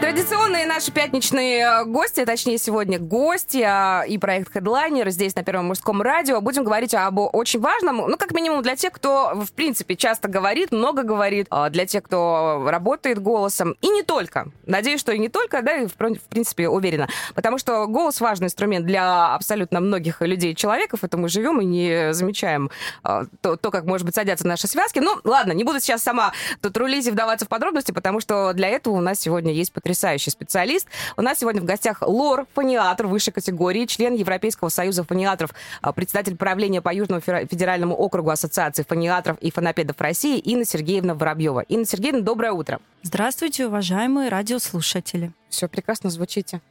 Традиционные наши пятничные э, гости, точнее сегодня гости а, и проект Headliner здесь на Первом мужском радио. Будем говорить об очень важном, ну, как минимум для тех, кто, в принципе, часто говорит, много говорит, а, для тех, кто работает голосом. И не только. Надеюсь, что и не только, да, и в, в принципе уверена. Потому что голос важный инструмент для абсолютно многих людей человеков. Это мы живем и не замечаем а, то, то, как, может быть, садятся наши связки. Ну, ладно, не буду сейчас сама тут рулить и вдаваться в подробности, потому что для этого у нас сегодня есть потрясающий специалист. У нас сегодня в гостях лор, фониатор высшей категории, член Европейского союза фониаторов, а, председатель правления по Южному федеральному округу Ассоциации фониаторов и фонопедов России Инна Сергеевна Воробьева. Инна Сергеевна, доброе утро. Здравствуйте, уважаемые радиослушатели. Все прекрасно звучите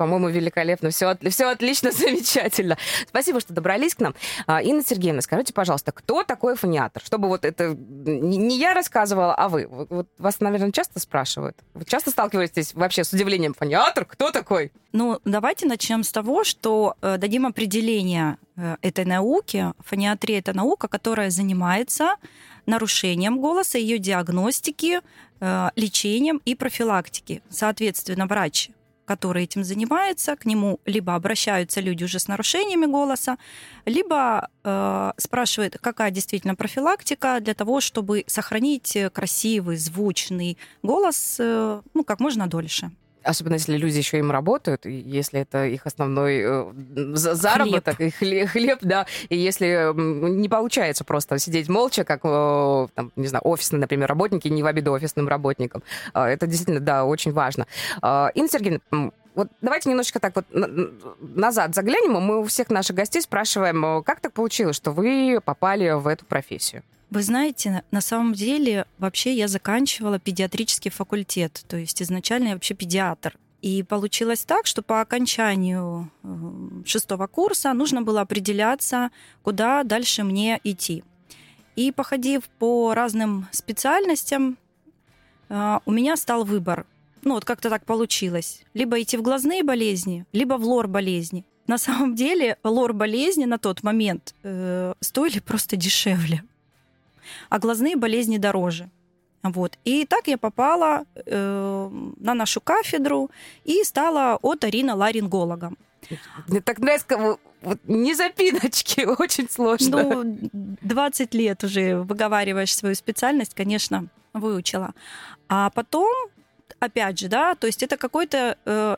по-моему, великолепно. Все, все отлично, замечательно. Спасибо, что добрались к нам. А, Инна Сергеевна, скажите, пожалуйста, кто такой фониатор? Чтобы вот это не я рассказывала, а вы. Вот вас, наверное, часто спрашивают. Вы часто сталкиваетесь вообще с удивлением? Фониатор? Кто такой? Ну, давайте начнем с того, что э, дадим определение э, этой науки. Фониатрия — это наука, которая занимается нарушением голоса, ее диагностики, э, лечением и профилактики. Соответственно, врач который этим занимается, к нему либо обращаются люди уже с нарушениями голоса, либо э, спрашивают, какая действительно профилактика для того, чтобы сохранить красивый, звучный голос э, ну, как можно дольше. Особенно если люди еще им работают, если это их основной э, заработок, хлеб. и хлеб, хлеб, да, и если не получается просто сидеть молча, как, э, там, не знаю, офисные, например, работники, не в обиду офисным работникам. Э, это действительно, да, очень важно. Э, Инна Сергеевна, вот давайте немножечко так вот назад заглянем. Мы у всех наших гостей спрашиваем, э, как так получилось, что вы попали в эту профессию? Вы знаете, на самом деле вообще я заканчивала педиатрический факультет, то есть изначально я вообще педиатр. И получилось так, что по окончанию э, шестого курса нужно было определяться, куда дальше мне идти. И походив по разным специальностям, э, у меня стал выбор. Ну вот как-то так получилось. Либо идти в глазные болезни, либо в лор болезни. На самом деле лор болезни на тот момент э, стоили просто дешевле а глазные болезни дороже. Вот. И так я попала э, на нашу кафедру и стала оториноларингологом. Так нравится, вот не запиночки, очень сложно. Ну, 20 лет уже выговариваешь свою специальность, конечно, выучила. А потом, опять же, да, то есть это какой-то э,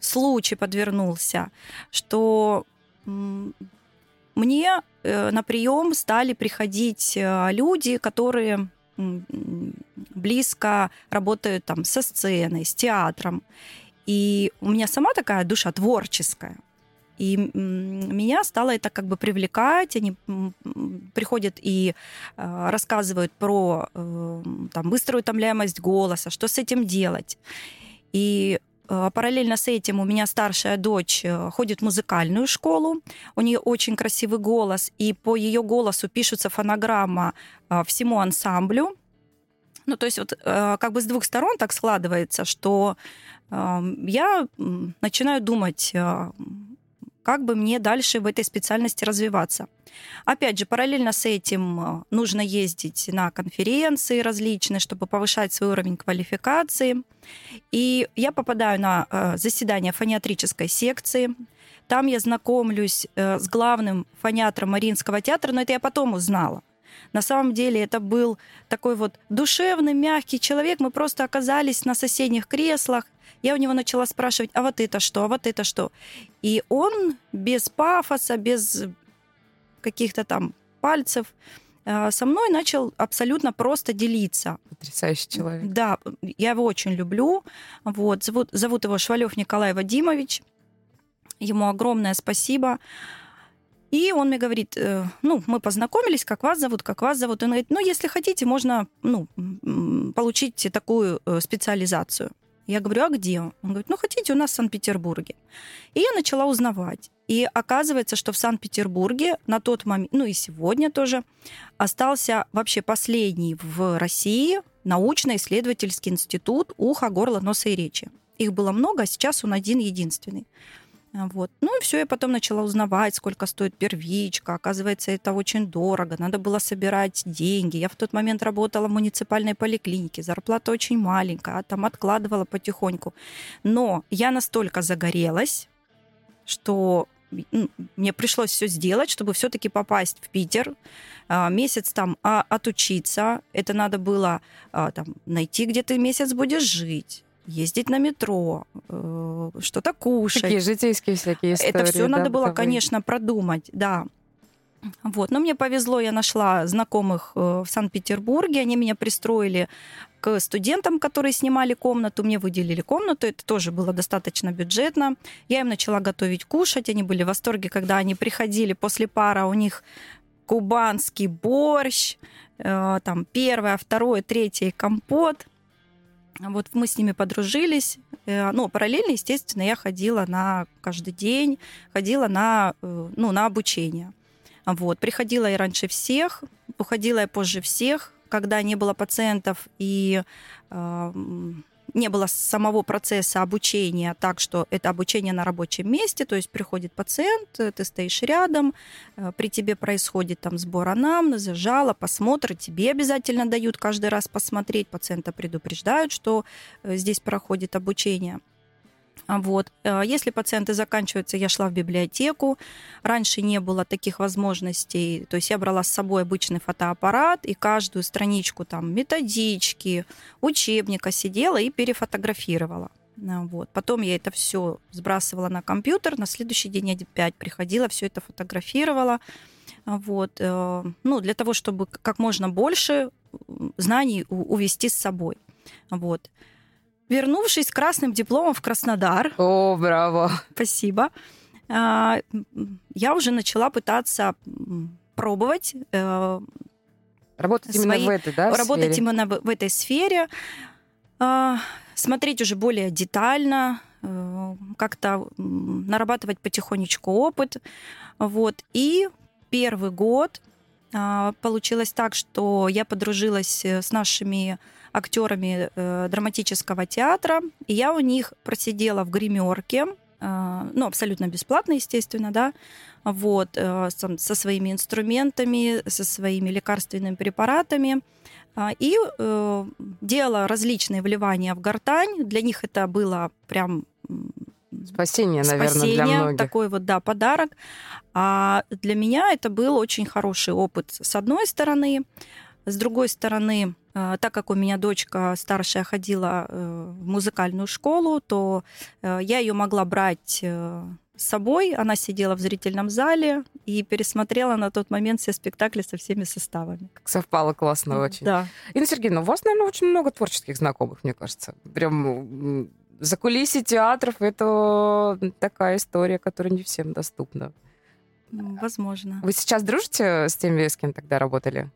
случай подвернулся, что мне на прием стали приходить э, люди, которые близко работают там со сценой, с театром. И у меня сама такая душа творческая. И меня стало это как бы привлекать. Они приходят и э, рассказывают про там, быструю утомляемость голоса, что с этим делать. И Э, параллельно с этим у меня старшая дочь э, ходит в музыкальную школу. У нее очень красивый голос, и по ее голосу пишется фонограмма э, всему ансамблю. Ну, то есть вот как бы с двух сторон так складывается, что я начинаю думать, как бы мне дальше в этой специальности развиваться. Опять же, параллельно с этим э, нужно ездить на конференции различные, чтобы повышать свой уровень квалификации. И я попадаю на э, заседание фониатрической секции. Там я знакомлюсь э, с главным фониатром Мариинского театра, но это я потом узнала. На самом деле это был такой вот душевный, мягкий человек. Мы просто оказались на соседних креслах. Я у него начала спрашивать, а вот это что, а вот это что. И он без пафоса, без каких-то там пальцев э, со мной начал абсолютно просто делиться. Потрясающий человек. Да, я его очень люблю. Вот, зовут, зовут его Швалев Николай Вадимович. Ему огромное спасибо. И он мне говорит, э, ну, мы познакомились, как вас зовут, как вас зовут. Он говорит, ну, если хотите, можно ну, получить такую э, специализацию. Я говорю, а где? Он говорит, ну, хотите, у нас в Санкт-Петербурге. И я начала узнавать. И оказывается, что в Санкт-Петербурге на тот момент, ну и сегодня тоже, остался вообще последний в России научно-исследовательский институт уха, горла, носа и речи. Их было много, а сейчас он один единственный. А, вот. Ну и все, я потом начала узнавать, сколько стоит первичка. Оказывается, это очень дорого. Надо было собирать деньги. Я в тот момент работала в муниципальной поликлинике. Зарплата очень маленькая, а там откладывала потихоньку. Но я настолько загорелась, что мне пришлось все сделать, чтобы все-таки попасть в Питер, а, месяц там а, отучиться. Это надо было там, найти, где ты месяц будешь жить ездить на метро, э, что-то кушать. Такие житейские всякие истории. Это все да, надо было, конечно, продумать, да. Вот. Но мне повезло, я нашла знакомых э, в Санкт-Петербурге, они меня пристроили к студентам, которые снимали комнату, мне выделили комнату, это тоже было достаточно бюджетно. Я им начала готовить кушать, они были в восторге, когда они приходили после пара, у них кубанский борщ, э, там первое, второе, третье компот – вот мы с ними подружились. Э, ну, параллельно, естественно, я ходила на каждый день, ходила на, э, ну, на обучение. Вот. Приходила я раньше всех, уходила я позже всех, когда не было пациентов и э, не было самого процесса обучения так, что это обучение на рабочем месте, то есть приходит пациент, ты стоишь рядом, э, при тебе происходит там сбор анамнеза, жалоб, осмотр, тебе обязательно дают каждый раз посмотреть, пациента предупреждают, что э, здесь проходит обучение. Вот. Э, если пациенты заканчиваются, я шла в библиотеку. Раньше не было таких возможностей. То есть я брала с собой обычный фотоаппарат и каждую страничку там методички, учебника сидела и перефотографировала. А, вот. Потом я это все сбрасывала на компьютер. На следующий день я опять приходила, все это фотографировала. А, вот. Э, ну, для того, чтобы как можно больше знаний увести с собой. Вот. Вернувшись с красным дипломом в Краснодар. О, браво. Спасибо. А, я уже начала пытаться пробовать э, Работать свои, именно в этой, да, Работать сфере? именно в, в этой сфере. А, смотреть уже более детально, э, как-то нарабатывать потихонечку опыт. Вот. И первый год а, получилось так, что я подружилась э, с нашими актерами э, драматического театра, и я у них просидела в гримерке, э, ну, абсолютно бесплатно, естественно, да, вот, э, со, со своими инструментами, со своими лекарственными препаратами, э, и э, делала различные вливания в гортань. Для них это было прям Спасение, наверное, спасение, для многих. такой вот, да, подарок. А для меня это был очень хороший опыт, с одной стороны. С другой стороны, э, так как у меня дочка старшая ходила э, в музыкальную школу, то э, я ее могла брать с собой. Она сидела в зрительном зале и пересмотрела на тот момент все спектакли со всеми составами. Как совпало классно очень. Да. Инна Сергеевна, у вас, наверное, очень много творческих знакомых, мне кажется. Прям за кулиси театров это такая история, которая не всем доступна. Возможно. Вы сейчас дружите с теми, с кем тогда работали?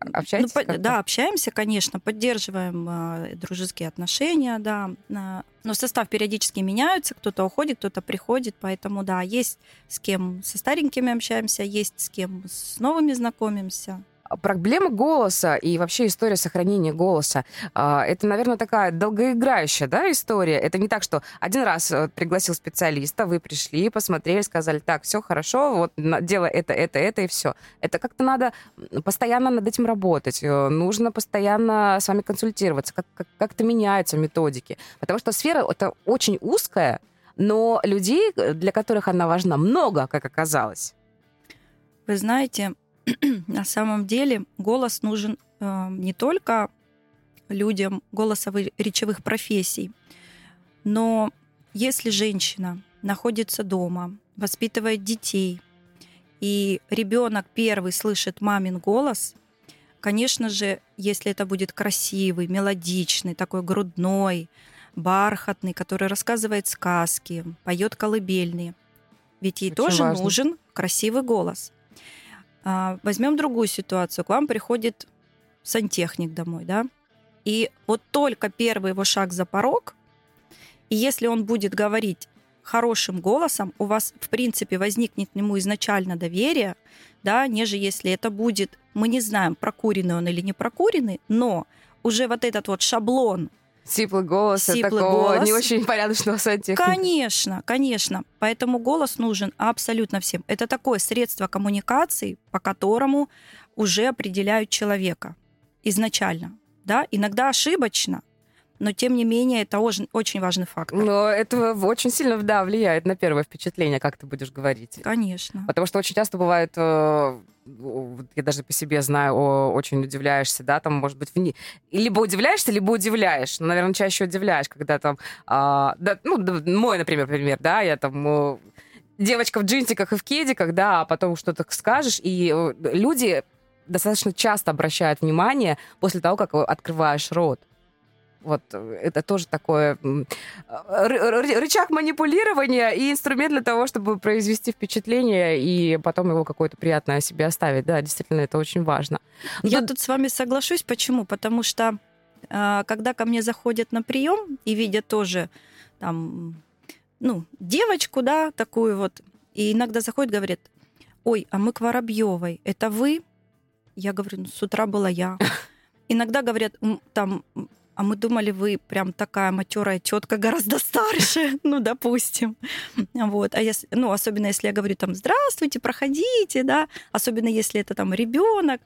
Общаетесь? Ну, по, да, общаемся, конечно, поддерживаем э, дружеские отношения, да. Э, но состав периодически меняется, кто-то уходит, кто-то приходит, поэтому да, есть с кем со старенькими общаемся, есть с кем с новыми знакомимся. Проблема голоса и вообще история сохранения голоса, а, это, наверное, такая долгоиграющая да, история. Это не так, что один раз э, пригласил специалиста, вы пришли, посмотрели, сказали, так, все хорошо, вот делай это, это, это и все. Это как-то надо постоянно над этим работать, э, нужно постоянно с вами консультироваться, как- как- как-то меняются методики. Потому что сфера это очень узкая, но людей, э, для которых она важна, много, как оказалось. Вы знаете, на самом деле голос нужен э, не только людям голосово-речевых профессий, но если женщина находится дома, воспитывает детей, и ребенок первый слышит мамин голос, конечно же, если это будет красивый, мелодичный, такой грудной, бархатный, который рассказывает сказки, поет колыбельные, ведь ей Очень тоже важно. нужен красивый голос. А, Возьмем другую ситуацию. К вам приходит сантехник домой, да? И вот только первый его шаг за порог, и если он будет говорить хорошим голосом, у вас, в принципе, возникнет к нему изначально доверие, да, неже если это будет, мы не знаем, прокуренный он или не прокуренный, но уже вот этот вот шаблон Сиплый голос, Сиплый такого голос. не очень порядочного сантехника. Конечно, конечно. Поэтому голос нужен абсолютно всем. Это такое средство коммуникации, по которому уже определяют человека изначально. Да? Иногда ошибочно, но тем не менее это очень, очень важный фактор. Но это очень сильно, да, влияет на первое впечатление, как ты будешь говорить. Конечно. Потому что очень часто бывает, э, я даже по себе знаю, о, очень удивляешься, да, там, может быть, вне... либо удивляешься, либо удивляешь. Ну, наверное, чаще удивляешь, когда там, а, да, ну, мой, например, пример, да, я там девочка в джинсиках и в кедиках, да, а потом что-то скажешь, и люди достаточно часто обращают внимание после того, как открываешь рот. Вот э, это тоже такое рычаг манипулирования и инструмент для того, чтобы произвести впечатление и потом его какое-то приятное себе оставить. Да, действительно, это очень важно. Я Ну, тут с вами соглашусь. Почему? Потому что а, когда ко мне заходят на прием и видят тоже там, ну, девочку, да, такую вот, и иногда заходят, говорят, ой, а мы к Воробьевой, это вы? Я говорю, ну, с утра была я. Иногда говорят, «М, там, а мы думали, вы прям такая матерая тетка гораздо старше, ну, допустим. Вот. А если, ну, особенно если я говорю там, здравствуйте, проходите, да, особенно если это там ребенок,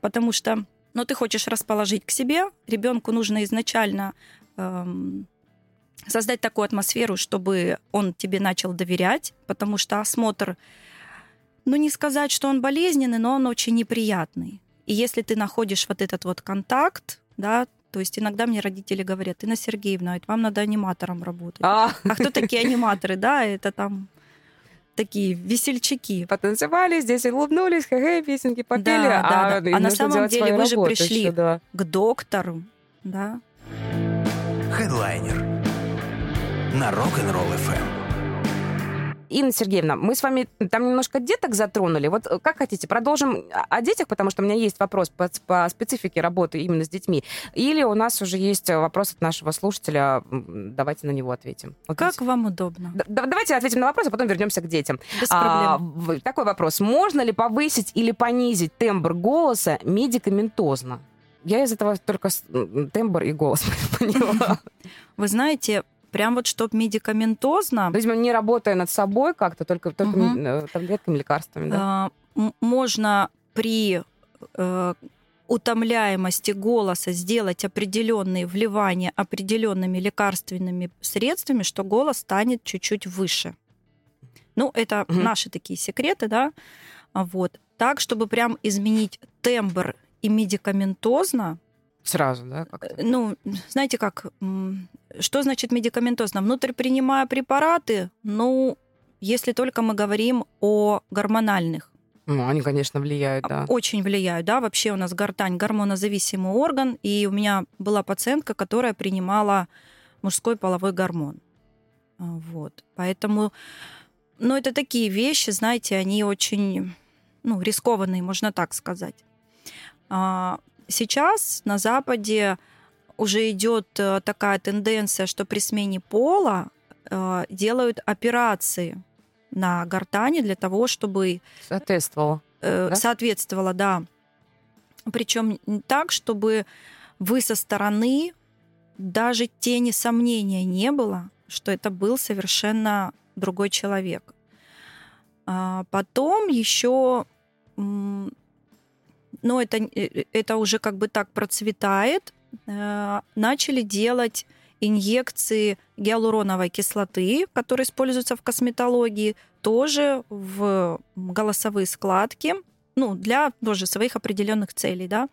потому что, ну, ты хочешь расположить к себе, ребенку нужно изначально эм, создать такую атмосферу, чтобы он тебе начал доверять, потому что осмотр, ну, не сказать, что он болезненный, но он очень неприятный. И если ты находишь вот этот вот контакт, да, то есть иногда мне родители говорят, Инна Сергеевна, ведь вам надо аниматором работать. а, А кто такие аниматоры? Да, это там такие весельчаки. потанцевали, здесь улыбнулись, хе песенки попели, Да, а, да, да. А на самом деле вы же пришли. ещё, да. К доктору, да. Хедлайнер на Rock'n'Roll FM. Инна Сергеевна, мы с вами там немножко деток затронули. Вот э, как хотите, продолжим о детях, потому что у меня есть вопрос по, по специфике работы именно с детьми. Или у нас уже есть вопрос от нашего слушателя. Давайте на него ответим. Вот Как видите. вам удобно? Да- Давайте ответим на вопрос, а потом вернемся к детям. Без А, проблем. в- такой вопрос. Можно ли повысить или понизить тембр голоса медикаментозно? Я из этого только тембр и голос поняла. Вы знаете, прям вот чтоб медикаментозно, Видимо, не работая над собой как-то, только, только э, таблетками, лекарствами, да? а, можно при э, утомляемости голоса сделать определенные вливания определенными лекарственными средствами, что голос станет чуть-чуть выше. Ну, это Мгм. наши такие секреты, да. Вот. Так, чтобы прям изменить тембр и медикаментозно, Сразу, да? как-то? Э, Ну, знаете как, что значит медикаментозно? Внутрь принимая препараты, ну, если только мы говорим о гормональных. Ну, они, конечно, влияют, да. Очень влияют, да, вообще у нас гортань гормонозависимый орган, и у меня была пациентка, которая принимала мужской половой гормон. А, Вот, поэтому, ну, это такие вещи, знаете, они очень, ну, рискованные, можно так сказать. Сейчас на Западе уже идет э, такая тенденция, что при смене пола э, делают операции на гортани для того, чтобы Соответствовало. э, Да? соответствовало, да. Причем так, чтобы вы со стороны даже тени сомнения не было, что это был совершенно другой человек. А потом еще, ну это, э, это уже как бы так процветает, э, начали делать инъекции гиалуроновой кислоты, которые используются в косметологии, тоже в голосовые складки, ну, для тоже своих определенных целей, да.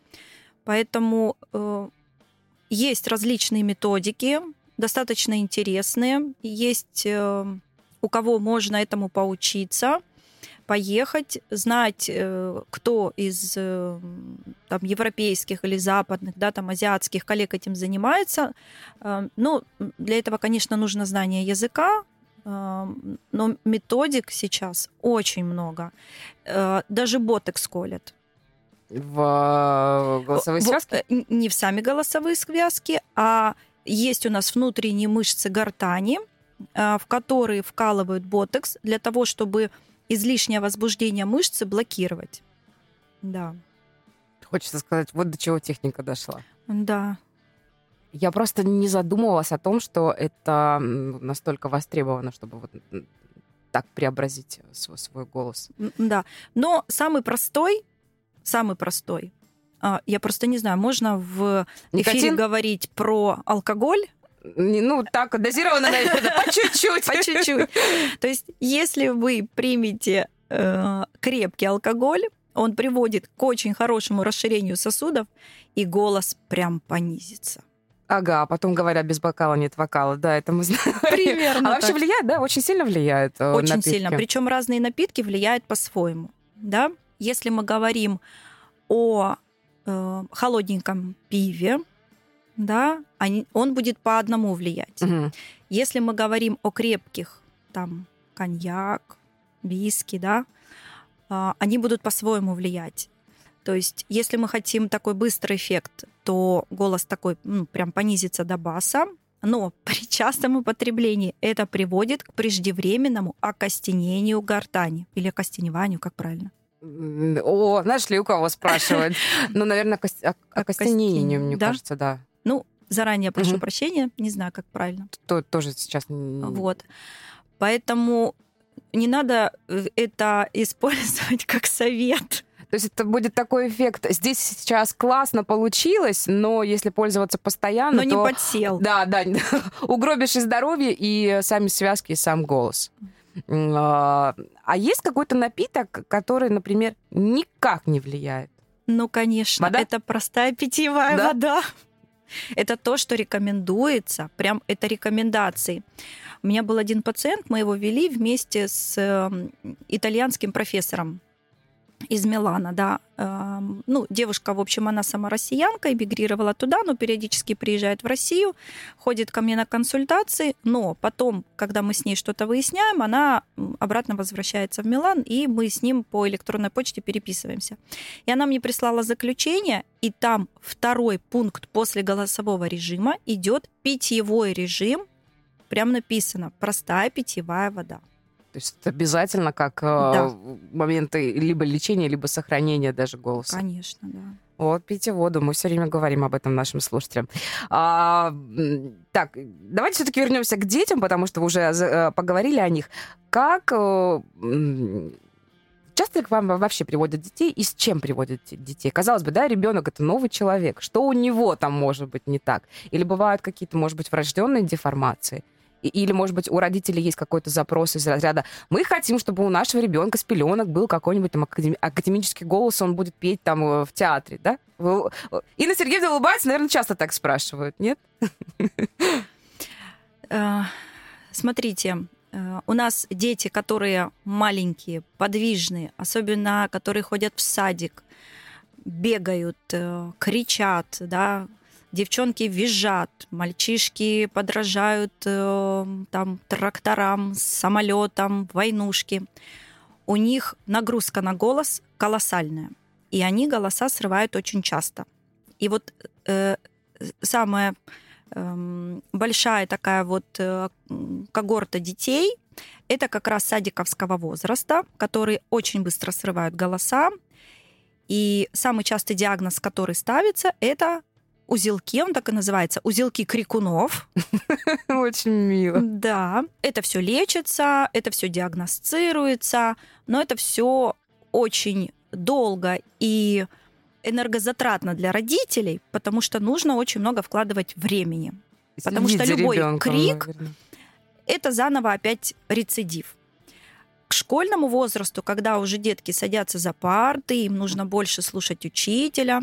Поэтому э, есть различные методики, достаточно интересные. Есть э, у кого можно этому поучиться, поехать, знать, э, кто из э, там, европейских или западных, да, там, азиатских коллег этим занимается. Э, Ну, для этого, конечно, нужно знание языка, но методик сейчас очень много. Даже ботекс колят. В голосовые связки? Не в сами голосовые связки, а есть у нас внутренние мышцы гортани, в которые вкалывают ботекс для того, чтобы излишнее возбуждение мышцы блокировать. Да, Хочется сказать, вот до чего техника дошла. да. Я просто не задумывалась о том, что это настолько востребовано, чтобы вот так преобразить свой, свой голос. Да, но самый простой, самый простой, а, я просто не знаю, можно в эфире Никотин? говорить про алкоголь? Ну, так, дозированно, наверное, по чуть-чуть. По чуть-чуть. То есть, если вы примете э, крепкий алкоголь, он приводит к очень хорошему расширению сосудов, и голос прям понизится. Ага, а потом говорят, без бокала нет вокала. Да, это мы знаем. Примерно. А вообще влияет, да? Очень сильно влияет э, Очень напитки. сильно. Причем разные напитки влияют по-своему. Да? Если мы говорим о э, холодненьком пиве, да, они, он будет по одному влиять. Угу. Если мы говорим о крепких, там, коньяк, виски, да, э, они будут по-своему влиять. То есть, если мы хотим такой быстрый эффект, то голос такой, ну, прям понизится до баса, но при частом употреблении это приводит к преждевременному окостенению гортани или окостеневанию, как правильно? О, нашли у кого спрашивать. Ну, наверное, окостенение, мне кажется, да. Ну, заранее прошу прощения, не знаю, как правильно. Тоже сейчас... Вот. Поэтому не надо э, это использовать как совет. То есть это будет такой эффект. Здесь сейчас классно получилось, но если пользоваться постоянно, но то... не подсел. Да, да. Угробишь и здоровье, и сами связки, и сам голос. А, а есть какой-то напиток, который, например, никак не влияет? Ну, конечно. Вода? Это простая питьевая да? вода. Это то, что рекомендуется, прям это рекомендации. У меня был один пациент, мы его вели вместе с эм, итальянским профессором из Милана, да. Ну, девушка, в общем, она сама россиянка, эмигрировала туда, но периодически приезжает в Россию, ходит ко мне на консультации, но потом, когда мы с ней что-то выясняем, она обратно возвращается в Милан, и мы с ним по электронной почте переписываемся. И она мне прислала заключение, и там второй пункт после голосового режима идет питьевой режим, прям написано «простая питьевая вода». То есть это обязательно как э, да. моменты либо лечения, либо сохранения даже голоса. Конечно, да. Вот, пейте воду, мы все время говорим об этом нашим слушателям. А, так, давайте все-таки вернемся к детям, потому что вы уже э, поговорили о них. Как э, часто к вам вообще приводят детей и с чем приводят детей? Казалось бы, да, ребенок это новый человек. Что у него там может быть не так? Или бывают какие-то, может быть, врожденные деформации? Или, может быть, у родителей есть какой-то запрос из разряда «Мы хотим, чтобы у нашего ребенка с пеленок был какой-нибудь там академический голос, он будет петь там э, в театре», да? Инна Сергеевна улыбается, наверное, часто так спрашивают, нет? Э, смотрите, э, у нас дети, которые маленькие, подвижные, особенно которые ходят в садик, бегают, кричат, да, девчонки визжат, мальчишки подражают э, там тракторам, самолетам, войнушки. У них нагрузка на голос колоссальная, и они голоса срывают очень часто. И вот э, самая э, большая такая вот э, когорта детей это как раз садиковского возраста, которые очень быстро срывают голоса. И самый частый диагноз, который ставится, это узелки, он так и называется, узелки крикунов. Очень мило. Да, это все лечится, это все диагностируется, но это все очень долго и энергозатратно для родителей, потому что нужно очень много вкладывать времени. Потому что любой ребенком, крик наверное. это заново опять рецидив. К школьному возрасту, когда уже детки садятся за парты, им нужно больше слушать учителя,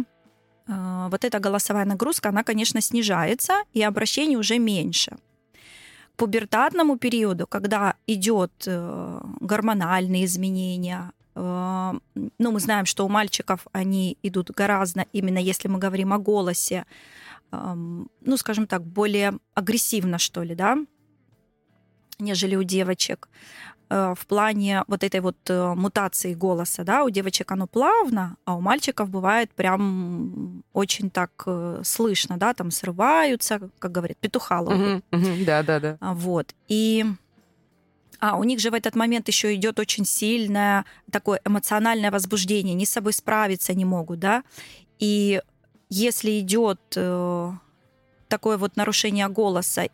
вот эта голосовая нагрузка, она, конечно, снижается, и обращений уже меньше. К пубертатному периоду, когда идет э, гормональные изменения, э, ну, мы знаем, что у мальчиков они идут гораздо, именно если мы говорим о голосе, ну, скажем так, более агрессивно, что ли, да, нежели у девочек. Э, в плане вот этой вот э, мутации голоса, да, у девочек оно плавно, а у мальчиков бывает прям очень так э, слышно, да, там срываются, как говорят, петуха ловят. Да, да, да. Вот. И а, у них же в этот момент еще идет очень сильное такое эмоциональное возбуждение, они с собой справиться не могут, да. И если идет такое вот нарушение голоса,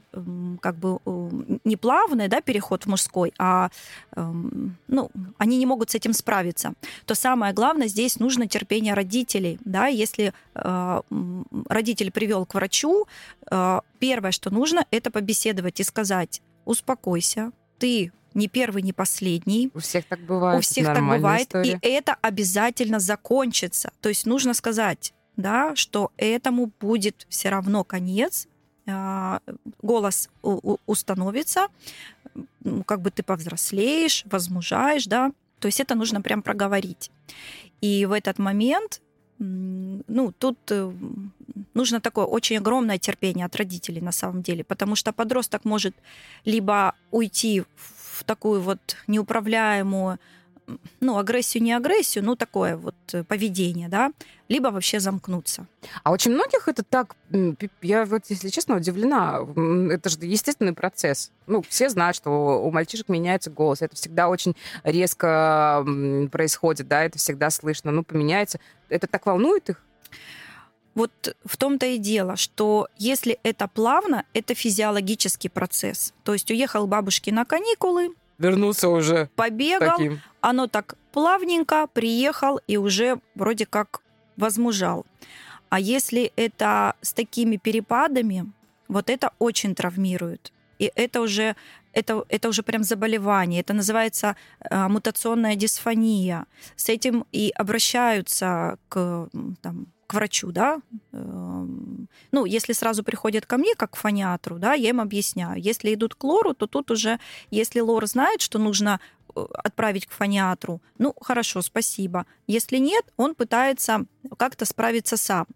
как бы не плавное, да, переход в мужской, а эм, ну, они не могут с этим справиться, то самое главное здесь нужно терпение родителей, да, если э, родитель привел к врачу, э, первое, что нужно, это побеседовать и сказать, успокойся, ты не первый, не последний. У всех так бывает. У всех так бывает. История. И это обязательно закончится. То есть нужно сказать, да, что этому будет все равно конец, а, голос установится, как бы ты повзрослеешь, возмужаешь, да, то есть это нужно прям проговорить. И в этот момент, ну, тут э, нужно такое очень огромное терпение от родителей на самом деле, потому что подросток может либо уйти в такую вот неуправляемую ну, агрессию, не агрессию, ну, такое вот э, поведение, да, либо вообще замкнуться. А очень многих это так, я вот, если честно, удивлена. Это же естественный процесс. Ну, все знают, что у мальчишек меняется голос. Это всегда очень резко происходит, да, это всегда слышно. Ну, поменяется. Это так волнует их? Вот в том-то и дело, что если это плавно, это физиологический процесс. То есть уехал бабушки на каникулы, вернулся уже побегал, таким. оно так плавненько приехал и уже вроде как возмужал. А если это с такими перепадами, вот это очень травмирует. И это уже, это, это уже прям заболевание. Это называется э, мутационная дисфония. С этим и обращаются к там, к врачу, да, эм, ну, если сразу приходят ко мне, как к фониатру, да, я им объясняю. Если идут к лору, то тут уже, если лор знает, что нужно э, отправить к фониатру, ну, хорошо, спасибо. Если нет, он пытается как-то справиться сам.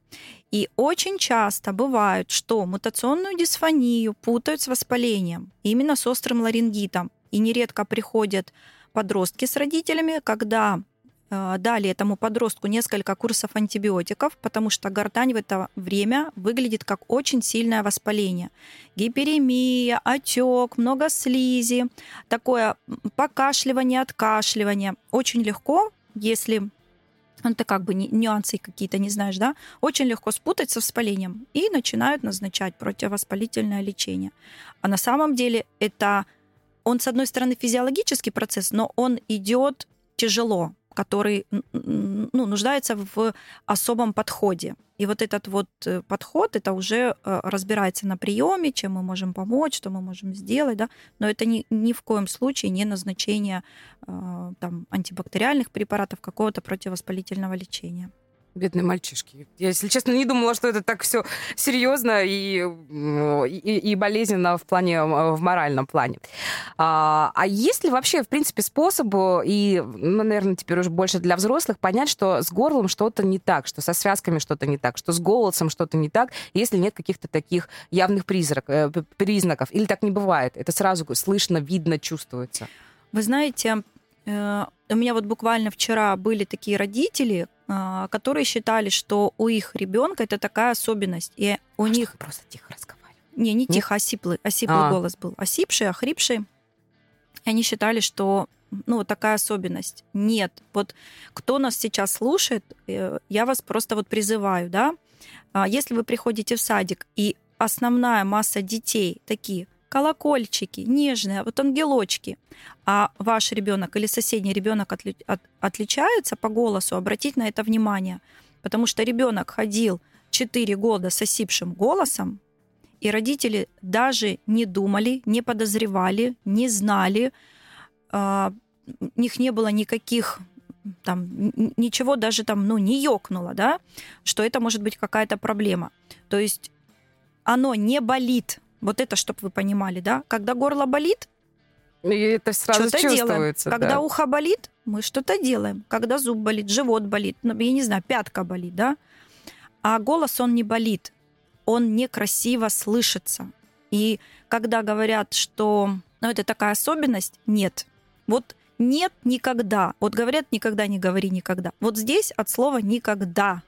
И очень часто бывает, что мутационную дисфонию путают с воспалением, именно с острым ларингитом. И нередко приходят подростки с родителями, когда дали этому подростку несколько курсов антибиотиков, потому что гортань в это время выглядит как очень сильное воспаление. Гиперемия, отек, много слизи, такое покашливание, откашливание. Очень легко, если ну, ты как бы нюансы какие-то не знаешь, да, очень легко спутать со воспалением и начинают назначать противовоспалительное лечение. А на самом деле это он, с одной стороны, физиологический процесс, но он идет тяжело который ну, нуждается в особом подходе. И вот этот вот э, подход, это уже э, разбирается на приеме, чем мы можем помочь, что мы можем сделать, да, но это ни, ни в коем случае не назначение э, там, антибактериальных препаратов, какого-то противовоспалительного лечения. Бедные мальчишки. Я, если честно, не думала, что это так все серьезно и, и, и болезненно в плане, в моральном плане. А, а есть ли вообще, в принципе, способ, и, ну, наверное, теперь уже больше для взрослых, понять, что с горлом что-то не так, что со связками что-то не так, что с голосом что-то не так, если нет каких-то таких явных призрак, э, признаков? Или так не бывает? Это сразу слышно, видно, чувствуется? Вы знаете, э, у меня вот буквально вчера были такие родители, которые считали, что у их ребенка это такая особенность. И у а них... просто тихо разговаривали. Не, не тихо, осиплый, осиплый а. голос был. Осипший, охрипший. И они считали, что ну, вот такая особенность. Нет. Вот кто нас сейчас слушает, э, я вас просто вот призываю, да, а, если вы приходите в садик, и основная масса детей такие колокольчики, нежные, вот ангелочки. А ваш ребенок или соседний ребенок отли, от, отличается по голосу, обратить на это внимание. Потому что ребенок ходил 4 года с осипшим голосом, и родители даже не думали, не подозревали, не знали, э, у них не было никаких там ничего даже там, ну, не ёкнуло, да, что это может быть какая-то проблема. То есть оно не болит, вот это, чтобы вы понимали, да? Когда горло болит, и это сразу что-то чувствуется. Делаем. Когда да. ухо болит, мы что-то делаем. Когда зуб болит, живот болит, ну, я не знаю, пятка болит, да? А голос, он не болит. Он некрасиво слышится. И когда говорят, что ну, это такая особенность, нет. Вот нет никогда. Вот говорят, никогда не говори никогда. Вот здесь от слова никогда.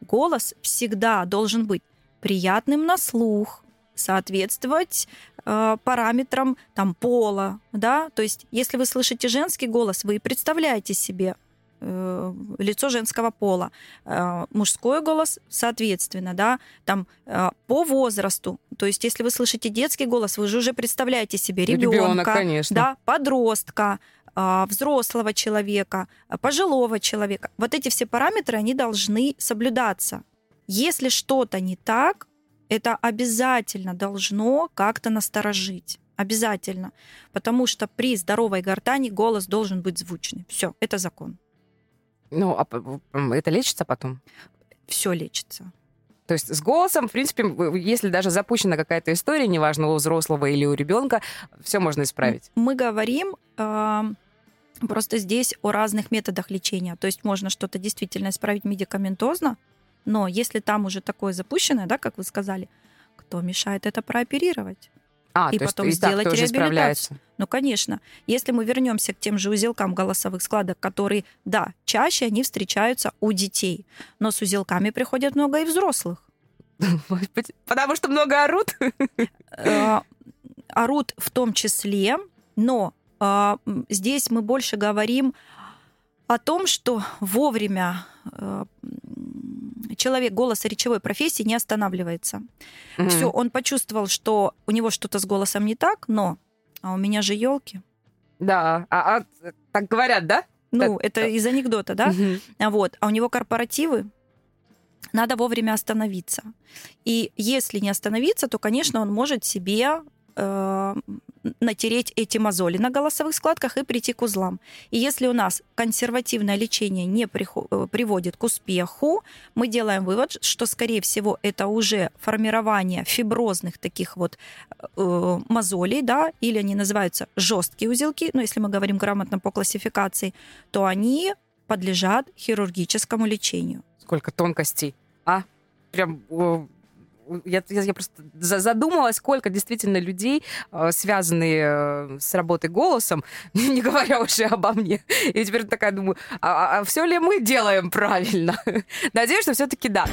Голос всегда должен быть приятным на слух, соответствовать э, параметрам там, пола. Да? То есть, если вы слышите женский голос, вы представляете себе э, лицо женского пола, э, мужской голос, соответственно, да, там э, по возрасту. То есть, если вы слышите детский голос, вы же уже представляете себе ребенка, Ребенок, конечно. да, подростка, а, взрослого человека, а, пожилого человека. Вот эти все параметры, они должны соблюдаться. Если что-то не так, это обязательно должно как-то насторожить. Обязательно. Потому что при здоровой гортани голос должен быть звучный. Все, это закон. Ну, а это лечится потом? Все лечится. То есть с голосом, в принципе, если даже запущена какая-то история, неважно, у взрослого или у ребенка, все можно исправить. Мы говорим э, просто здесь о разных методах лечения. То есть можно что-то действительно исправить медикаментозно, но если там уже такое запущенное, да, как вы сказали, кто мешает это прооперировать? А, И то есть потом и так сделать реабилитацию. Ну, конечно. Если мы вернемся к тем же узелкам голосовых складок, которые, да, чаще они встречаются у детей, но с узелками приходят много и взрослых. Потому что много орут. Э, орут в том числе, но э, здесь мы больше говорим о том, что вовремя э, человек голосоречевой профессии не останавливается. Все, он почувствовал, что у него что-то с голосом не так, но а у меня же елки. Да, а, а, так говорят, да? Ну, Да, это да. из анекдота, да? А Вот. А у него корпоративы, надо вовремя остановиться. И если не остановиться, то, конечно, он может себе э, натереть эти мозоли на голосовых складках и прийти к узлам. И если у нас консервативное лечение не э, приводит к успеху, мы делаем вывод, что, скорее всего, это уже формирование фиброзных таких вот э, мозолей, да, или они называются жесткие узелки, но если мы говорим грамотно по классификации, то они подлежат хирургическому лечению. Сколько тонкостей, а? Прям... Я, я, просто за- задумалась, сколько действительно людей, э, связанные э, с работой голосом, не говоря уже обо мне. И теперь такая думаю, а, все ли мы делаем правильно? Надеюсь, что все-таки да.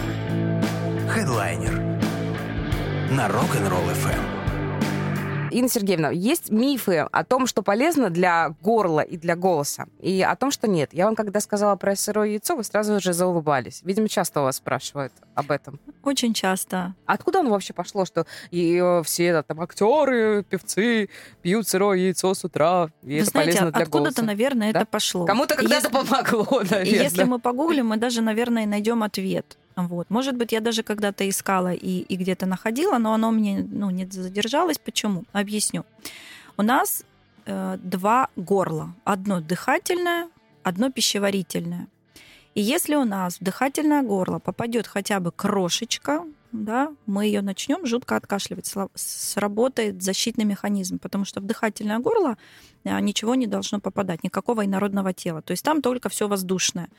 Хедлайнер на Rock'n'Roll FM. Инна Сергеевна, есть мифы о том, что полезно для горла и для голоса, и о том, что нет. Я вам когда сказала про сырое яйцо, вы сразу же заулыбались. Видимо, часто у вас спрашивают об этом. Очень часто. Откуда оно вообще пошло, что и, э, все там актеры, певцы пьют сырое яйцо с утра, и Вы это знаете, полезно для откуда-то, голоса? наверное, Да? это пошло. Кому-то когда-то если- помогло, И наверное. если мы погуглим, мы даже, наверное, найдем ответ. Вот. Может быть, я даже когда-то искала и, и где-то находила, но оно мне ну, не задержалось. Почему? Объясню. У нас э, два горла. Одно дыхательное, одно пищеварительное. И если у нас в дыхательное горло попадет хотя бы крошечка, да, мы ее начнем жутко откашливать. Сработает защитный механизм, потому что в дыхательное горло а, ничего не должно попадать, никакого инородного тела. То есть там только все воздушное.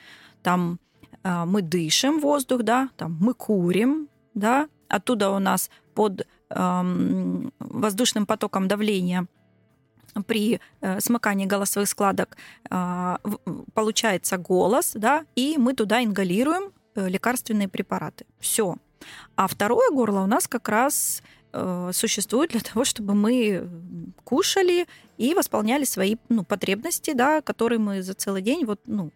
Там мы дышим воздух, да, там мы курим, да, оттуда у нас под ам, воздушным потоком давления при э, смыкании голосовых складок а, в- получается голос, да, и мы туда ингалируем э, лекарственные препараты. Все. А второе горло у нас как раз э, существует для того, чтобы мы кушали и восполняли свои ну, потребности, да, которые мы за целый день, вот, ну,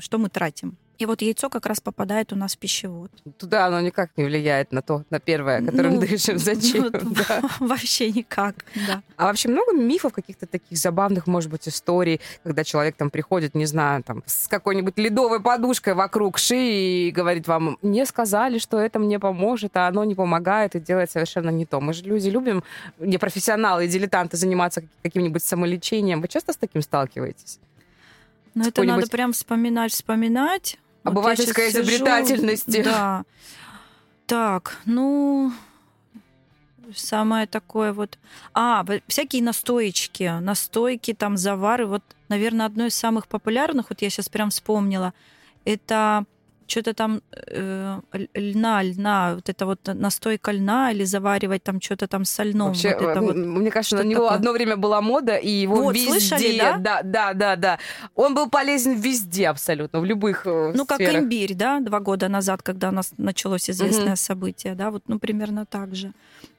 что мы тратим. И вот яйцо как раз попадает у нас в пищевод. Туда оно никак не влияет на то, на первое, которым Ну, дышим. Зачем? вот Да. Вообще никак, да. А вообще много мифов, каких-то таких забавных, может быть, историй, когда человек там приходит, не знаю, там, с какой-нибудь ледовой подушкой вокруг шеи и говорит вам, мне сказали, что это мне поможет, а оно не помогает и делает совершенно не то. Мы же люди любим, не профессионалы и дилетанты, заниматься как- каким-нибудь самолечением. Вы часто с таким сталкиваетесь? Но это Какой-нибудь- надо прям вспоминать, вспоминать. Вот я Обывательской щас сижу. Да. Так, ну, самое такое вот... А, всякие настоечки, настойки, там, завары. Вот, наверное, одно из самых популярных, вот я сейчас прям вспомнила, это что-то там э, льна, льна, вот это вот настойка льна или заваривать там что-то там сольном. Вообще, вот это э, вот. мне кажется, на него такое. одно время была мода, и его Вот, везде... слышали, да? Да, да, да, да. Он был полезен везде абсолютно, в любых э, Ну, как сферах. имбирь, да, два года назад, когда у нас началось известное Мгм. событие, да, вот, ну, примерно так же.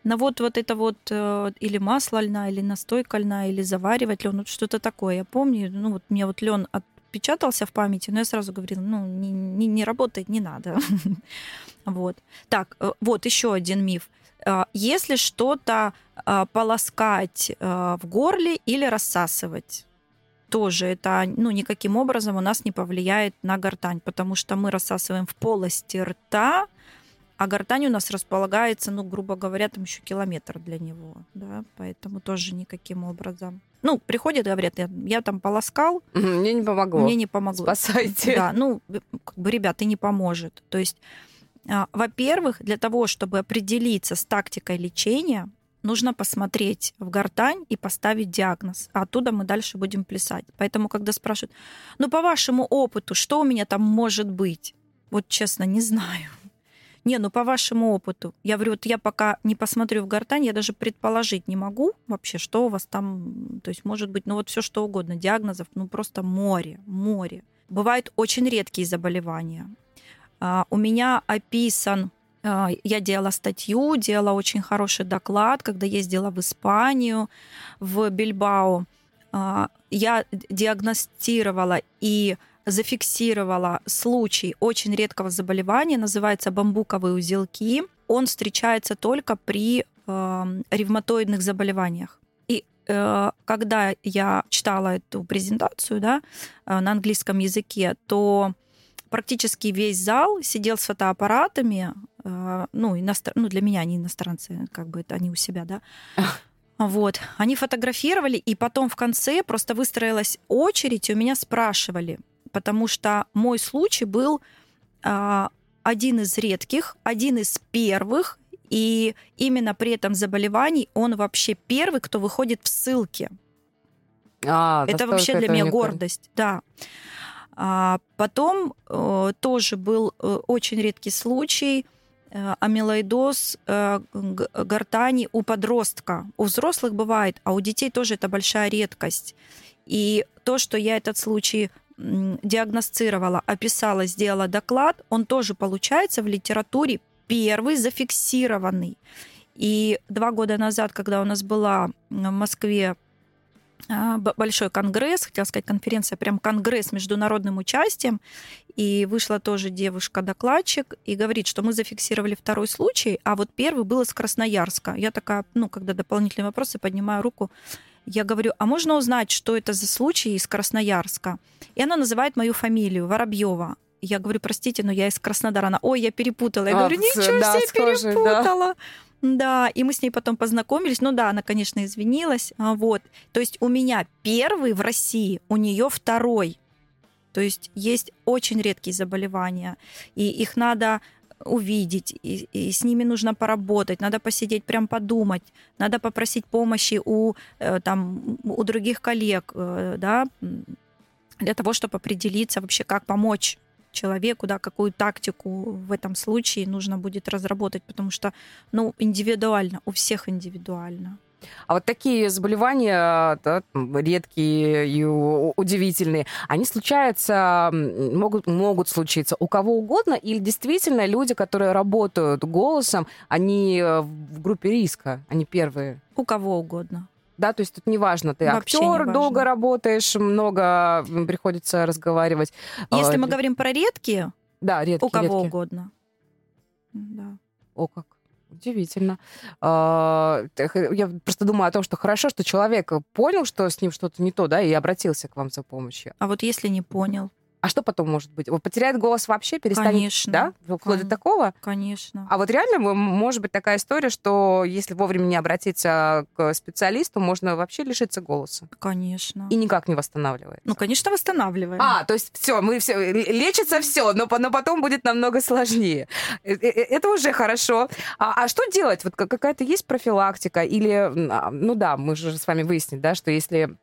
Но вот, вот это вот э, или масло льна, или настойка льна, или заваривать лен, вот что-то такое. Я помню, ну, вот мне вот лен от отпечатался в памяти, но я сразу говорила, ну, не, не, не работает, не надо. Вот. Так, э, вот еще один миф. Э, Если что-то э, полоскать в горле или рассасывать, тоже это ну, никаким образом у нас не повлияет на гортань, потому что мы рассасываем в полости рта, а гортань у нас располагается, ну, грубо говоря, там еще километр для него, да, поэтому тоже никаким образом. Ну, приходят, говорят, я, я там полоскал, Мне не помогло. мне не помогло. Спасайте. Да, ну, как бы, ребята, не поможет. То есть, а, во-первых, для того, чтобы определиться с тактикой лечения, нужно посмотреть в гортань и поставить диагноз. А оттуда мы дальше будем плясать. Поэтому, когда спрашивают, ну, по вашему опыту, что у меня там может быть? Вот честно, не знаю. Не, ну по вашему опыту. Я говорю, вот я пока не посмотрю в гортань, я даже предположить не могу вообще, что у вас там, то есть может быть, ну вот все что угодно, диагнозов, ну просто море, море. Бывают очень редкие заболевания. А, У меня описан, а, я делала статью, делала очень хороший доклад, когда ездила в Испанию, в Бильбао. А, Я диагностировала и зафиксировала случай очень редкого заболевания, называется бамбуковые узелки. Он встречается только при э, ревматоидных заболеваниях. И э, когда я читала эту презентацию да, э, на английском языке, то практически весь зал сидел с фотоаппаратами, э, ну, иностр... ну, для меня они иностранцы, как бы это они у себя, да, вот. Они фотографировали, и потом в конце просто выстроилась очередь, и у меня спрашивали, потому что мой случай был а, один из редких, один из первых, и именно при этом заболевании он вообще первый, кто выходит в ссылке. А, это вообще для меня уникально. гордость, да. А потом э, тоже был э, очень редкий случай э, амилоидоз э, гортани у подростка. У взрослых бывает, а у детей тоже это большая редкость. И то, что я этот случай диагностировала, описала, сделала доклад, он тоже получается в литературе первый зафиксированный. И два года назад, когда у нас была в Москве а, большой конгресс, хотела сказать конференция, прям конгресс с международным участием, и вышла тоже девушка-докладчик и говорит, что мы зафиксировали второй случай, а вот первый был из Красноярска. Я такая, ну, когда дополнительные вопросы, поднимаю руку, я говорю, а можно узнать, что это за случай из Красноярска? И она называет мою фамилию, Воробьева. Я говорю, простите, но я из Краснодара. Она, ой, я перепутала. Я А, говорю, ничего да, себе, схожий, да. перепутала. Да, и мы с ней потом познакомились. Ну да, она, конечно, извинилась. А, Вот. То есть у меня первый в России, у нее второй. То есть есть очень редкие заболевания, и их надо увидеть, и, и с ними нужно поработать, надо посидеть, прям подумать, надо попросить помощи у, э, там, у других коллег, э, да, для того, чтобы определиться вообще, как помочь человеку, да, какую тактику в этом случае нужно будет разработать, потому что, ну, индивидуально, у всех индивидуально. А вот такие заболевания, да, редкие и удивительные, они случаются, могут, могут случиться у кого угодно, или действительно люди, которые работают голосом, они э, в группе риска, они первые? У кого угодно. Да, то есть тут неважно, ты Вообще актер, неважно. долго работаешь, много приходится разговаривать. Если А, мы говорим про редкие, Да, редкие, у кого редкие. угодно. Да. О, как. Удивительно. А, Я просто думаю о том, что хорошо, что человек понял, что с ним что-то не то, да, и обратился к вам за помощью. А вот если не понял, А что потом может быть? Он потеряет голос вообще, перестанет, Конечно. да? Вплоть до Кон- такого? конечно. А вот реально может быть такая история, что если вовремя не обратиться к специалисту, можно вообще лишиться голоса Конечно. и никак не восстанавливается. Ну, конечно, восстанавливаем. А, то есть все, мы все лечится все, но, но потом будет намного сложнее. Э, э, Это уже хорошо. А, а что делать? Вот ка- какая-то есть профилактика или, а, ну да, мы же с вами выяснили, да, что если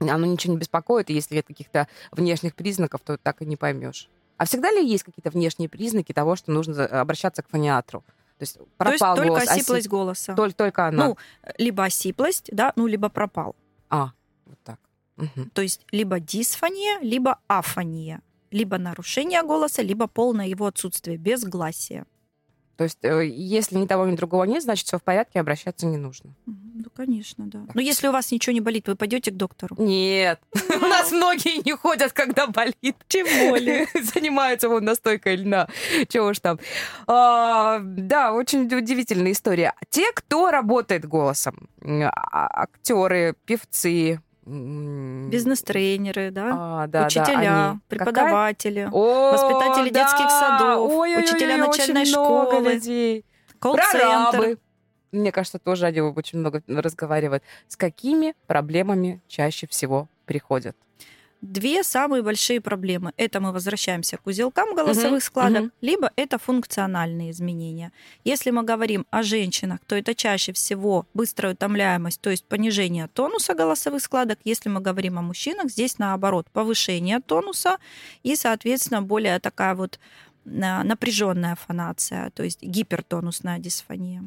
оно ничего не беспокоит, и если нет каких-то внешних признаков, то так и не поймешь. А всегда ли есть какие-то внешние признаки того, что нужно обращаться к фониатру? То есть То есть пропал только голос, осип- осиплость голоса. Толь- только она. Ну, либо осиплость, да, ну, либо пропал. А, вот так. Мгм. То есть либо дисфония, либо афония. Либо нарушение голоса, либо полное его отсутствие, безгласие. То есть, э, если ни того, ни другого нет, значит, все в порядке, обращаться не нужно. Ну, конечно, да. Но если у вас ничего не болит, вы пойдете к доктору? Нет. У нас многие не ходят, когда болит. Тем более. Занимаются вон настойкой льна. Чего уж там. А, да, очень удивительная история. Те, кто работает голосом, а, актеры, певцы, Бизнес-тренеры, да? а, да, да, Учителя, они. преподаватели, О, воспитатели да. детских садов, Ой-ой-ой, учителя очень начальной много школы, людей. колл-центр. Мне кажется, тоже они очень много разговаривают. С какими проблемами чаще всего приходят? Две самые большие проблемы. Это мы возвращаемся к узелкам голосовых Мгм, складок, мгм. либо это функциональные изменения. Если мы говорим о женщинах, то это чаще всего быстрая утомляемость, то есть понижение тонуса голосовых складок. Если мы говорим о мужчинах, здесь наоборот повышение тонуса и, соответственно, более такая вот напряженная фонация, то есть гипертонусная дисфония.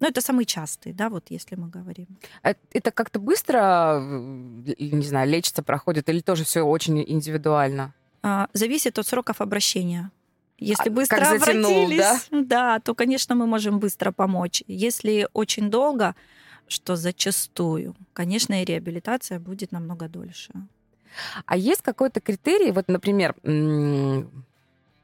Ну, это самые частые, да, вот если мы говорим. А Это как-то быстро, э, не знаю, лечится, проходит, или тоже все очень индивидуально? А, Зависит от сроков обращения. Если А, быстро как затянул, обратились, да? то, конечно, мы можем быстро помочь. Если очень долго, что зачастую, конечно, и реабилитация будет намного дольше. А есть какой-то критерий, вот, например,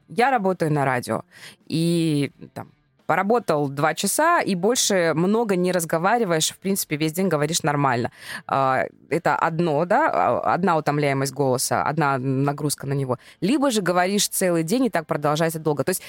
я работаю на радио, и там, поработал два часа, и больше много не разговариваешь, в принципе, весь день говоришь нормально. А, Это одно, да, а, одна утомляемость голоса, одна нагрузка на него. Либо же говоришь целый день, и так продолжается долго. То есть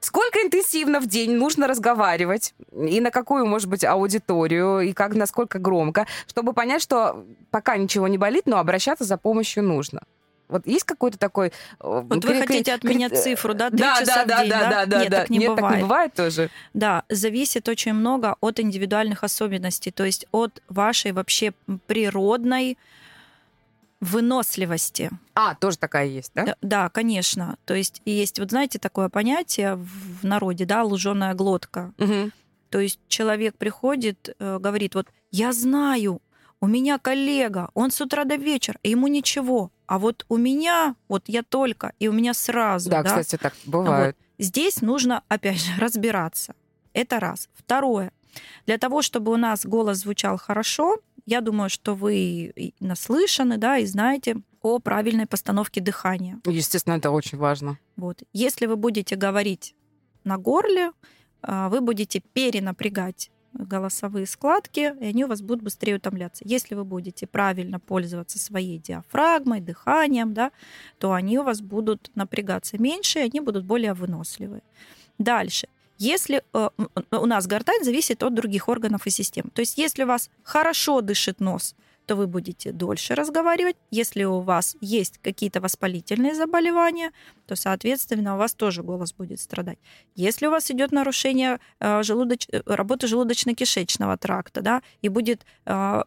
сколько интенсивно в день нужно разговаривать, и на какую, может быть, аудиторию, и как, насколько громко, чтобы понять, что пока ничего не болит, но обращаться за помощью нужно. Вот есть какой-то такой... Вот вы хотите от меня цифру, да, три да, часа да, в день, да, да? да, да, Нет, да. так не Нет, так не бывает. бывает тоже. Да, зависит очень много от индивидуальных особенностей, то есть от вашей вообще природной выносливости. А, тоже такая есть, да? Да, да, конечно. То есть есть, вот знаете, такое понятие в народе, да, луженая глотка. Мгм. То есть человек приходит, э, говорит, вот я знаю, у меня коллега, он с утра до вечера, ему ничего. А вот у меня, вот я только, и у меня сразу. Да, да. кстати, так бывает. Здесь нужно, опять же, разбираться. Это раз. Второе. Для того, чтобы у нас голос звучал хорошо, я думаю, что вы наслышаны, да, и знаете о правильной постановке дыхания. Естественно, это очень важно. Вот. Если вы будете говорить на горле, а, вы будете перенапрягать голосовые складки, и они у вас будут быстрее утомляться. Если вы будете правильно пользоваться своей диафрагмой, дыханием, да, то они у вас будут напрягаться меньше, и они будут более выносливые. Дальше. Если э, у нас гортань зависит от других органов и систем. То есть если у вас хорошо дышит нос, то вы будете дольше разговаривать. Если у вас есть какие-то воспалительные заболевания, то, соответственно, у вас тоже голос будет страдать. Если у вас идет нарушение э, желудоч... э, работы желудочно-кишечного тракта, да, и будет э,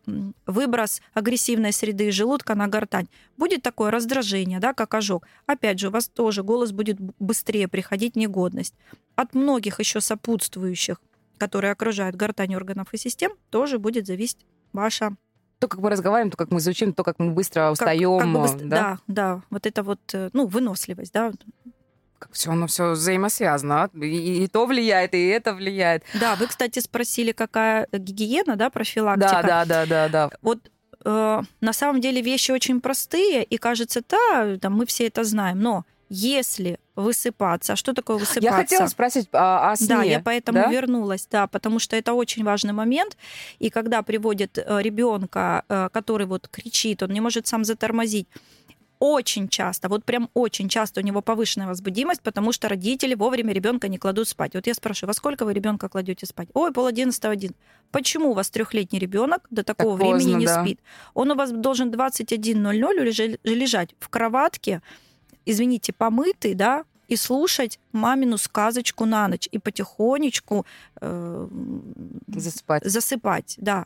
выброс агрессивной среды желудка на гортань, будет такое раздражение, да, как ожог. Опять же, у вас тоже голос будет быстрее приходить негодность. От многих еще сопутствующих, которые окружают гортань органов и систем, тоже будет зависеть ваша То, как мы разговариваем, то, как мы звучим, то, как мы быстро как- устаем. как бы быстро- да? да, да, вот это вот, э, ну, выносливость, да. Все, оно все взаимосвязано. И, и- и то влияет, и это влияет. Да, вы, кстати, спросили, какая гигиена, да, профилактика. Да, да, да, да, да. Вот э, на самом деле вещи очень простые, и кажется, да, там, мы все это знаем, но если высыпаться, а что такое высыпаться? Я хотела спросить а, о сне. Да, я поэтому да? вернулась, да, потому что это очень важный момент. И когда приводит ребенка, который вот кричит, он не может сам затормозить, очень часто, вот прям очень часто у него повышенная возбудимость, потому что родители вовремя ребенка не кладут спать. Вот я спрашиваю, во сколько вы ребенка кладете спать? Ой, пол одиннадцатого один. Почему у вас трехлетний ребенок до такого Так времени поздно, не да. спит? Он у вас должен 21.00 лежать в кроватке, извините, помытый, да, и слушать мамину сказочку на ночь и потихонечку э, Засыпать. засыпать, да.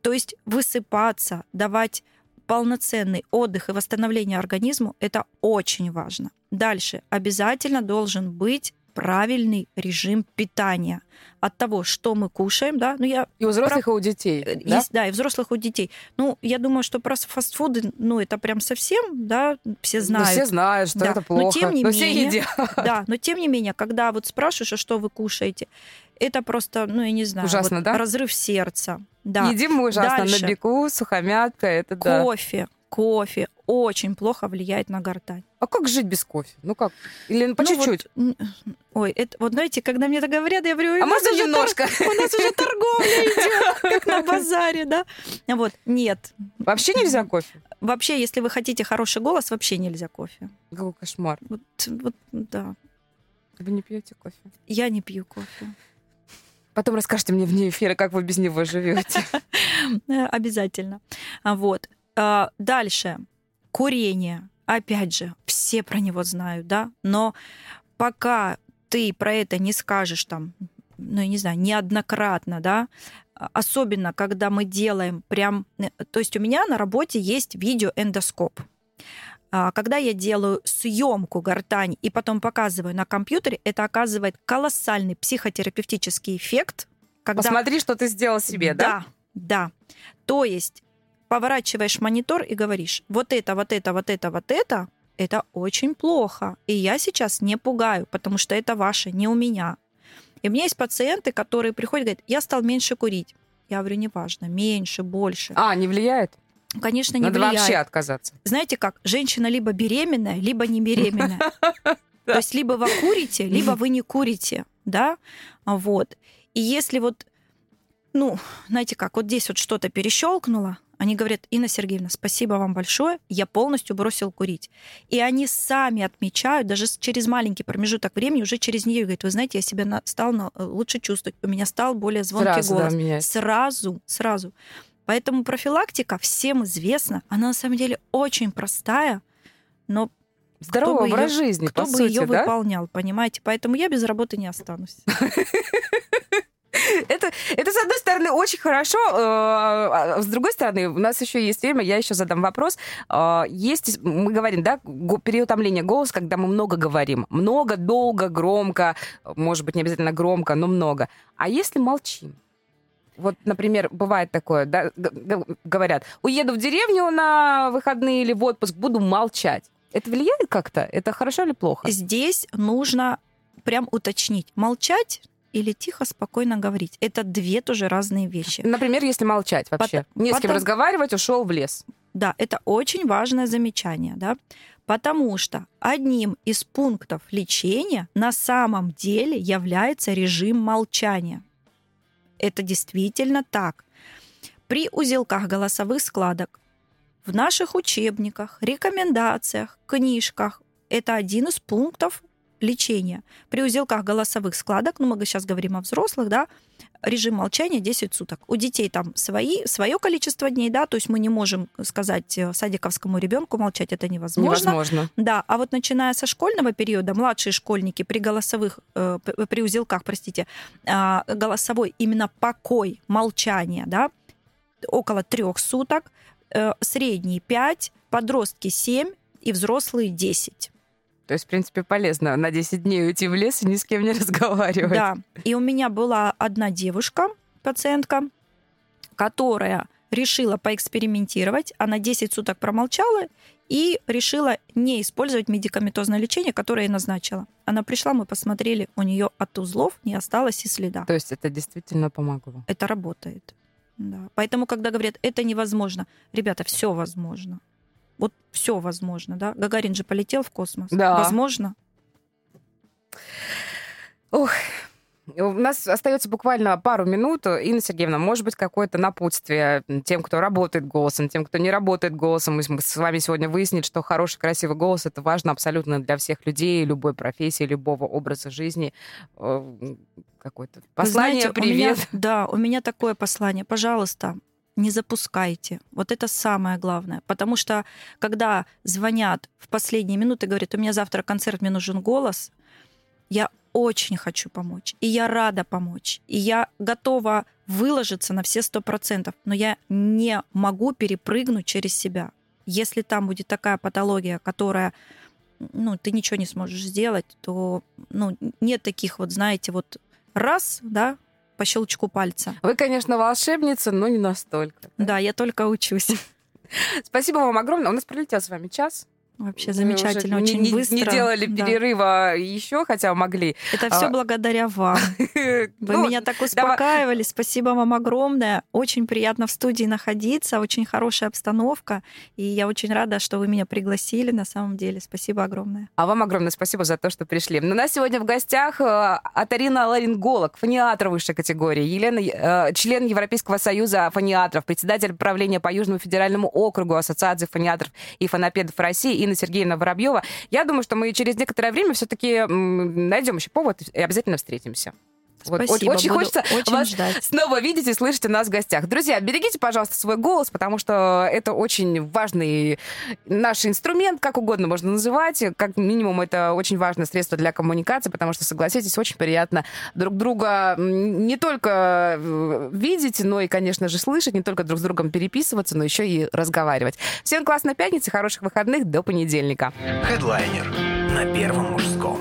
То есть высыпаться, давать полноценный отдых и восстановление организму – это очень важно. Дальше обязательно должен быть правильный режим питания от того, что мы кушаем, да, ну я... И у взрослых, и у детей, Э, да? Есть, да, и взрослых, и у детей. Ну, я думаю, что про фастфуды, ну, это прям совсем, да, все Ну, знают. все знают, что Да. это Но плохо. тем не Но все менее- едят. Да, но тем не менее, когда вот спрашиваешь, а что вы кушаете, это просто, ну, я не знаю, Ужасно, вот да? разрыв сердца. Да. Едим мы ужасно Дальше. на беку, сухомятка, это да. Кофе, кофе очень плохо влияет на гортань. А как жить без кофе? Ну как? Или по Ну, чуть-чуть? вот, ой, это, вот знаете, когда мне это говорят, я говорю, «Ой, а можно уже немножко? тор- у нас уже торговля идет, как на базаре, да? Вот, нет. Вообще нельзя кофе? Вообще, если вы хотите хороший голос, вообще нельзя кофе. Какой кошмар. Вот, вот, да. Вы не пьете кофе? Я не пью кофе. Потом расскажите мне вне эфира, как вы без него живете. Обязательно. А, Вот. А, Дальше. Курение. Опять же, все про него знают, да? Но пока ты про это не скажешь там, ну, я не знаю, неоднократно, да, особенно когда мы делаем прям... э, То есть у меня на работе есть видеоэндоскоп. А, Когда я делаю съемку гортани и потом показываю на компьютере, это оказывает колоссальный психотерапевтический эффект, когда Посмотри, что ты сделал себе, да? да, да. То есть поворачиваешь монитор и говоришь, вот это, вот это, вот это, вот это, это очень плохо. И я сейчас не пугаю, потому что это ваше, не у меня. И у меня есть пациенты, которые приходят и говорят, я стал меньше курить. Я говорю, неважно, меньше, больше. А, не влияет? Конечно, не Надо влияет. вообще отказаться. Знаете как, женщина либо беременная, либо не беременная. То есть либо вы курите, либо вы не курите, да, вот. И если вот, ну, знаете как, вот здесь вот что-то перещелкнуло, они говорят, Инна Сергеевна, спасибо вам большое, я полностью бросил курить. И они сами отмечают, даже через маленький промежуток времени, уже через нее говорят, вы знаете, я себя стал на- лучше чувствовать, у меня стал более звонкий Сразу, да, голос. меняется. Сразу, сразу. Поэтому профилактика всем известна, она на самом деле очень простая, но Здоровый её- образ жизни, кто по бы сути, ее да? выполнял, понимаете? Поэтому я без работы не останусь. Это, это, с одной стороны, очень хорошо, э, а с другой стороны, у нас еще есть время, я еще задам вопрос. Э, Есть, мы говорим, да, переутомление голоса, когда мы много говорим. Много, долго, громко, может быть, не обязательно громко, но много. А если молчим? Вот, например, бывает такое, да, говорят, уеду в деревню на выходные или в отпуск, буду молчать. Это влияет как-то? Это хорошо или плохо? Здесь нужно прям уточнить, молчать или тихо, спокойно говорить. Это две тоже разные вещи. Например, если молчать вообще. Потом- Не с кем потом- разговаривать, ушел в лес. Да, это очень важное замечание, да, потому что одним из пунктов лечения на самом деле является режим молчания. Это действительно так. При узелках голосовых складок в наших учебниках, рекомендациях, книжках это один из пунктов лечения. При узелках голосовых складок, ну мы сейчас говорим о взрослых, да, режим молчания 10 суток. У детей там свои, свое количество дней, да, то есть мы не можем сказать э, садиковскому ребенку молчать, это невозможно. Невозможно. Да, а вот начиная со школьного периода, младшие школьники при голосовых, э, п- при узелках, простите, а, голосовой именно покой, молчание, да, около трех суток, э, средний 5, подростки 7 и взрослые 10. То есть, в принципе, полезно на 10 дней уйти в лес и ни с кем не разговаривать. Да, и у меня была одна девушка, пациентка, которая решила поэкспериментировать, она 10 суток промолчала и решила не использовать медикаментозное лечение, которое я назначила. Она пришла, мы посмотрели, у нее от узлов не осталось и следа. То есть это действительно помогло. Это работает. Да. Поэтому, когда говорят, это невозможно, ребята, все возможно. Вот все возможно, да. Гагарин же полетел в космос. Да. Возможно. Ох, у нас остается буквально пару минут. Инна Сергеевна, может быть, какое-то напутствие тем, кто работает голосом, тем, кто не работает голосом. Мы с вами сегодня выяснили, что хороший, красивый голос — это важно абсолютно для всех людей, любой профессии, любого образа жизни. Э, Какое-то послание, знаете, у меня- привет. да, у меня такое послание. Пожалуйста, не запускайте. Вот это самое главное. Потому что, когда звонят в последние минуты, говорят, у меня завтра концерт, мне нужен голос, я очень хочу помочь. И я рада помочь. И я готова выложиться на все сто процентов. Но я не могу перепрыгнуть через себя. Если там будет такая патология, которая ну, ты ничего не сможешь сделать, то, ну, нет таких вот, знаете, вот раз, да, по щелчку пальца. Вы, конечно, волшебница, но не настолько. Да, я только учусь. Спасибо вам огромное. У нас пролетел с вами час. Вообще замечательно, Мы очень не, быстро. Не делали да. перерыва еще, хотя могли. Это все А, благодаря вам. Вы ну, меня так успокаивали. Спасибо вам огромное. Очень приятно в студии находиться. Очень хорошая обстановка. И я очень рада, что вы меня пригласили. На самом деле, спасибо огромное. А вам огромное спасибо за то, что пришли. У нас сегодня в гостях э, Атарина Ларинголог, фониатр высшей категории, Елена, э, член Европейского союза фониатров, председатель правления по Южному федеральному округу Ассоциации фониатров и фонопедов России Инна Сергеевна Воробьева. Я думаю, что мы через некоторое время все-таки найдем еще повод и обязательно встретимся. Вот Спасибо. очень буду хочется очень вас ждать. снова видеть и слышать у нас в гостях. Друзья, берегите, пожалуйста, свой голос, потому что это очень важный наш инструмент, как угодно можно называть. Как минимум, это очень важное средство для коммуникации, потому что, согласитесь, очень приятно друг друга не только э, видеть, но и, конечно же, слышать, не только друг с другом переписываться, но еще и разговаривать. Всем классной пятницы, хороших выходных, до понедельника. Хедлайнер на Первом мужском.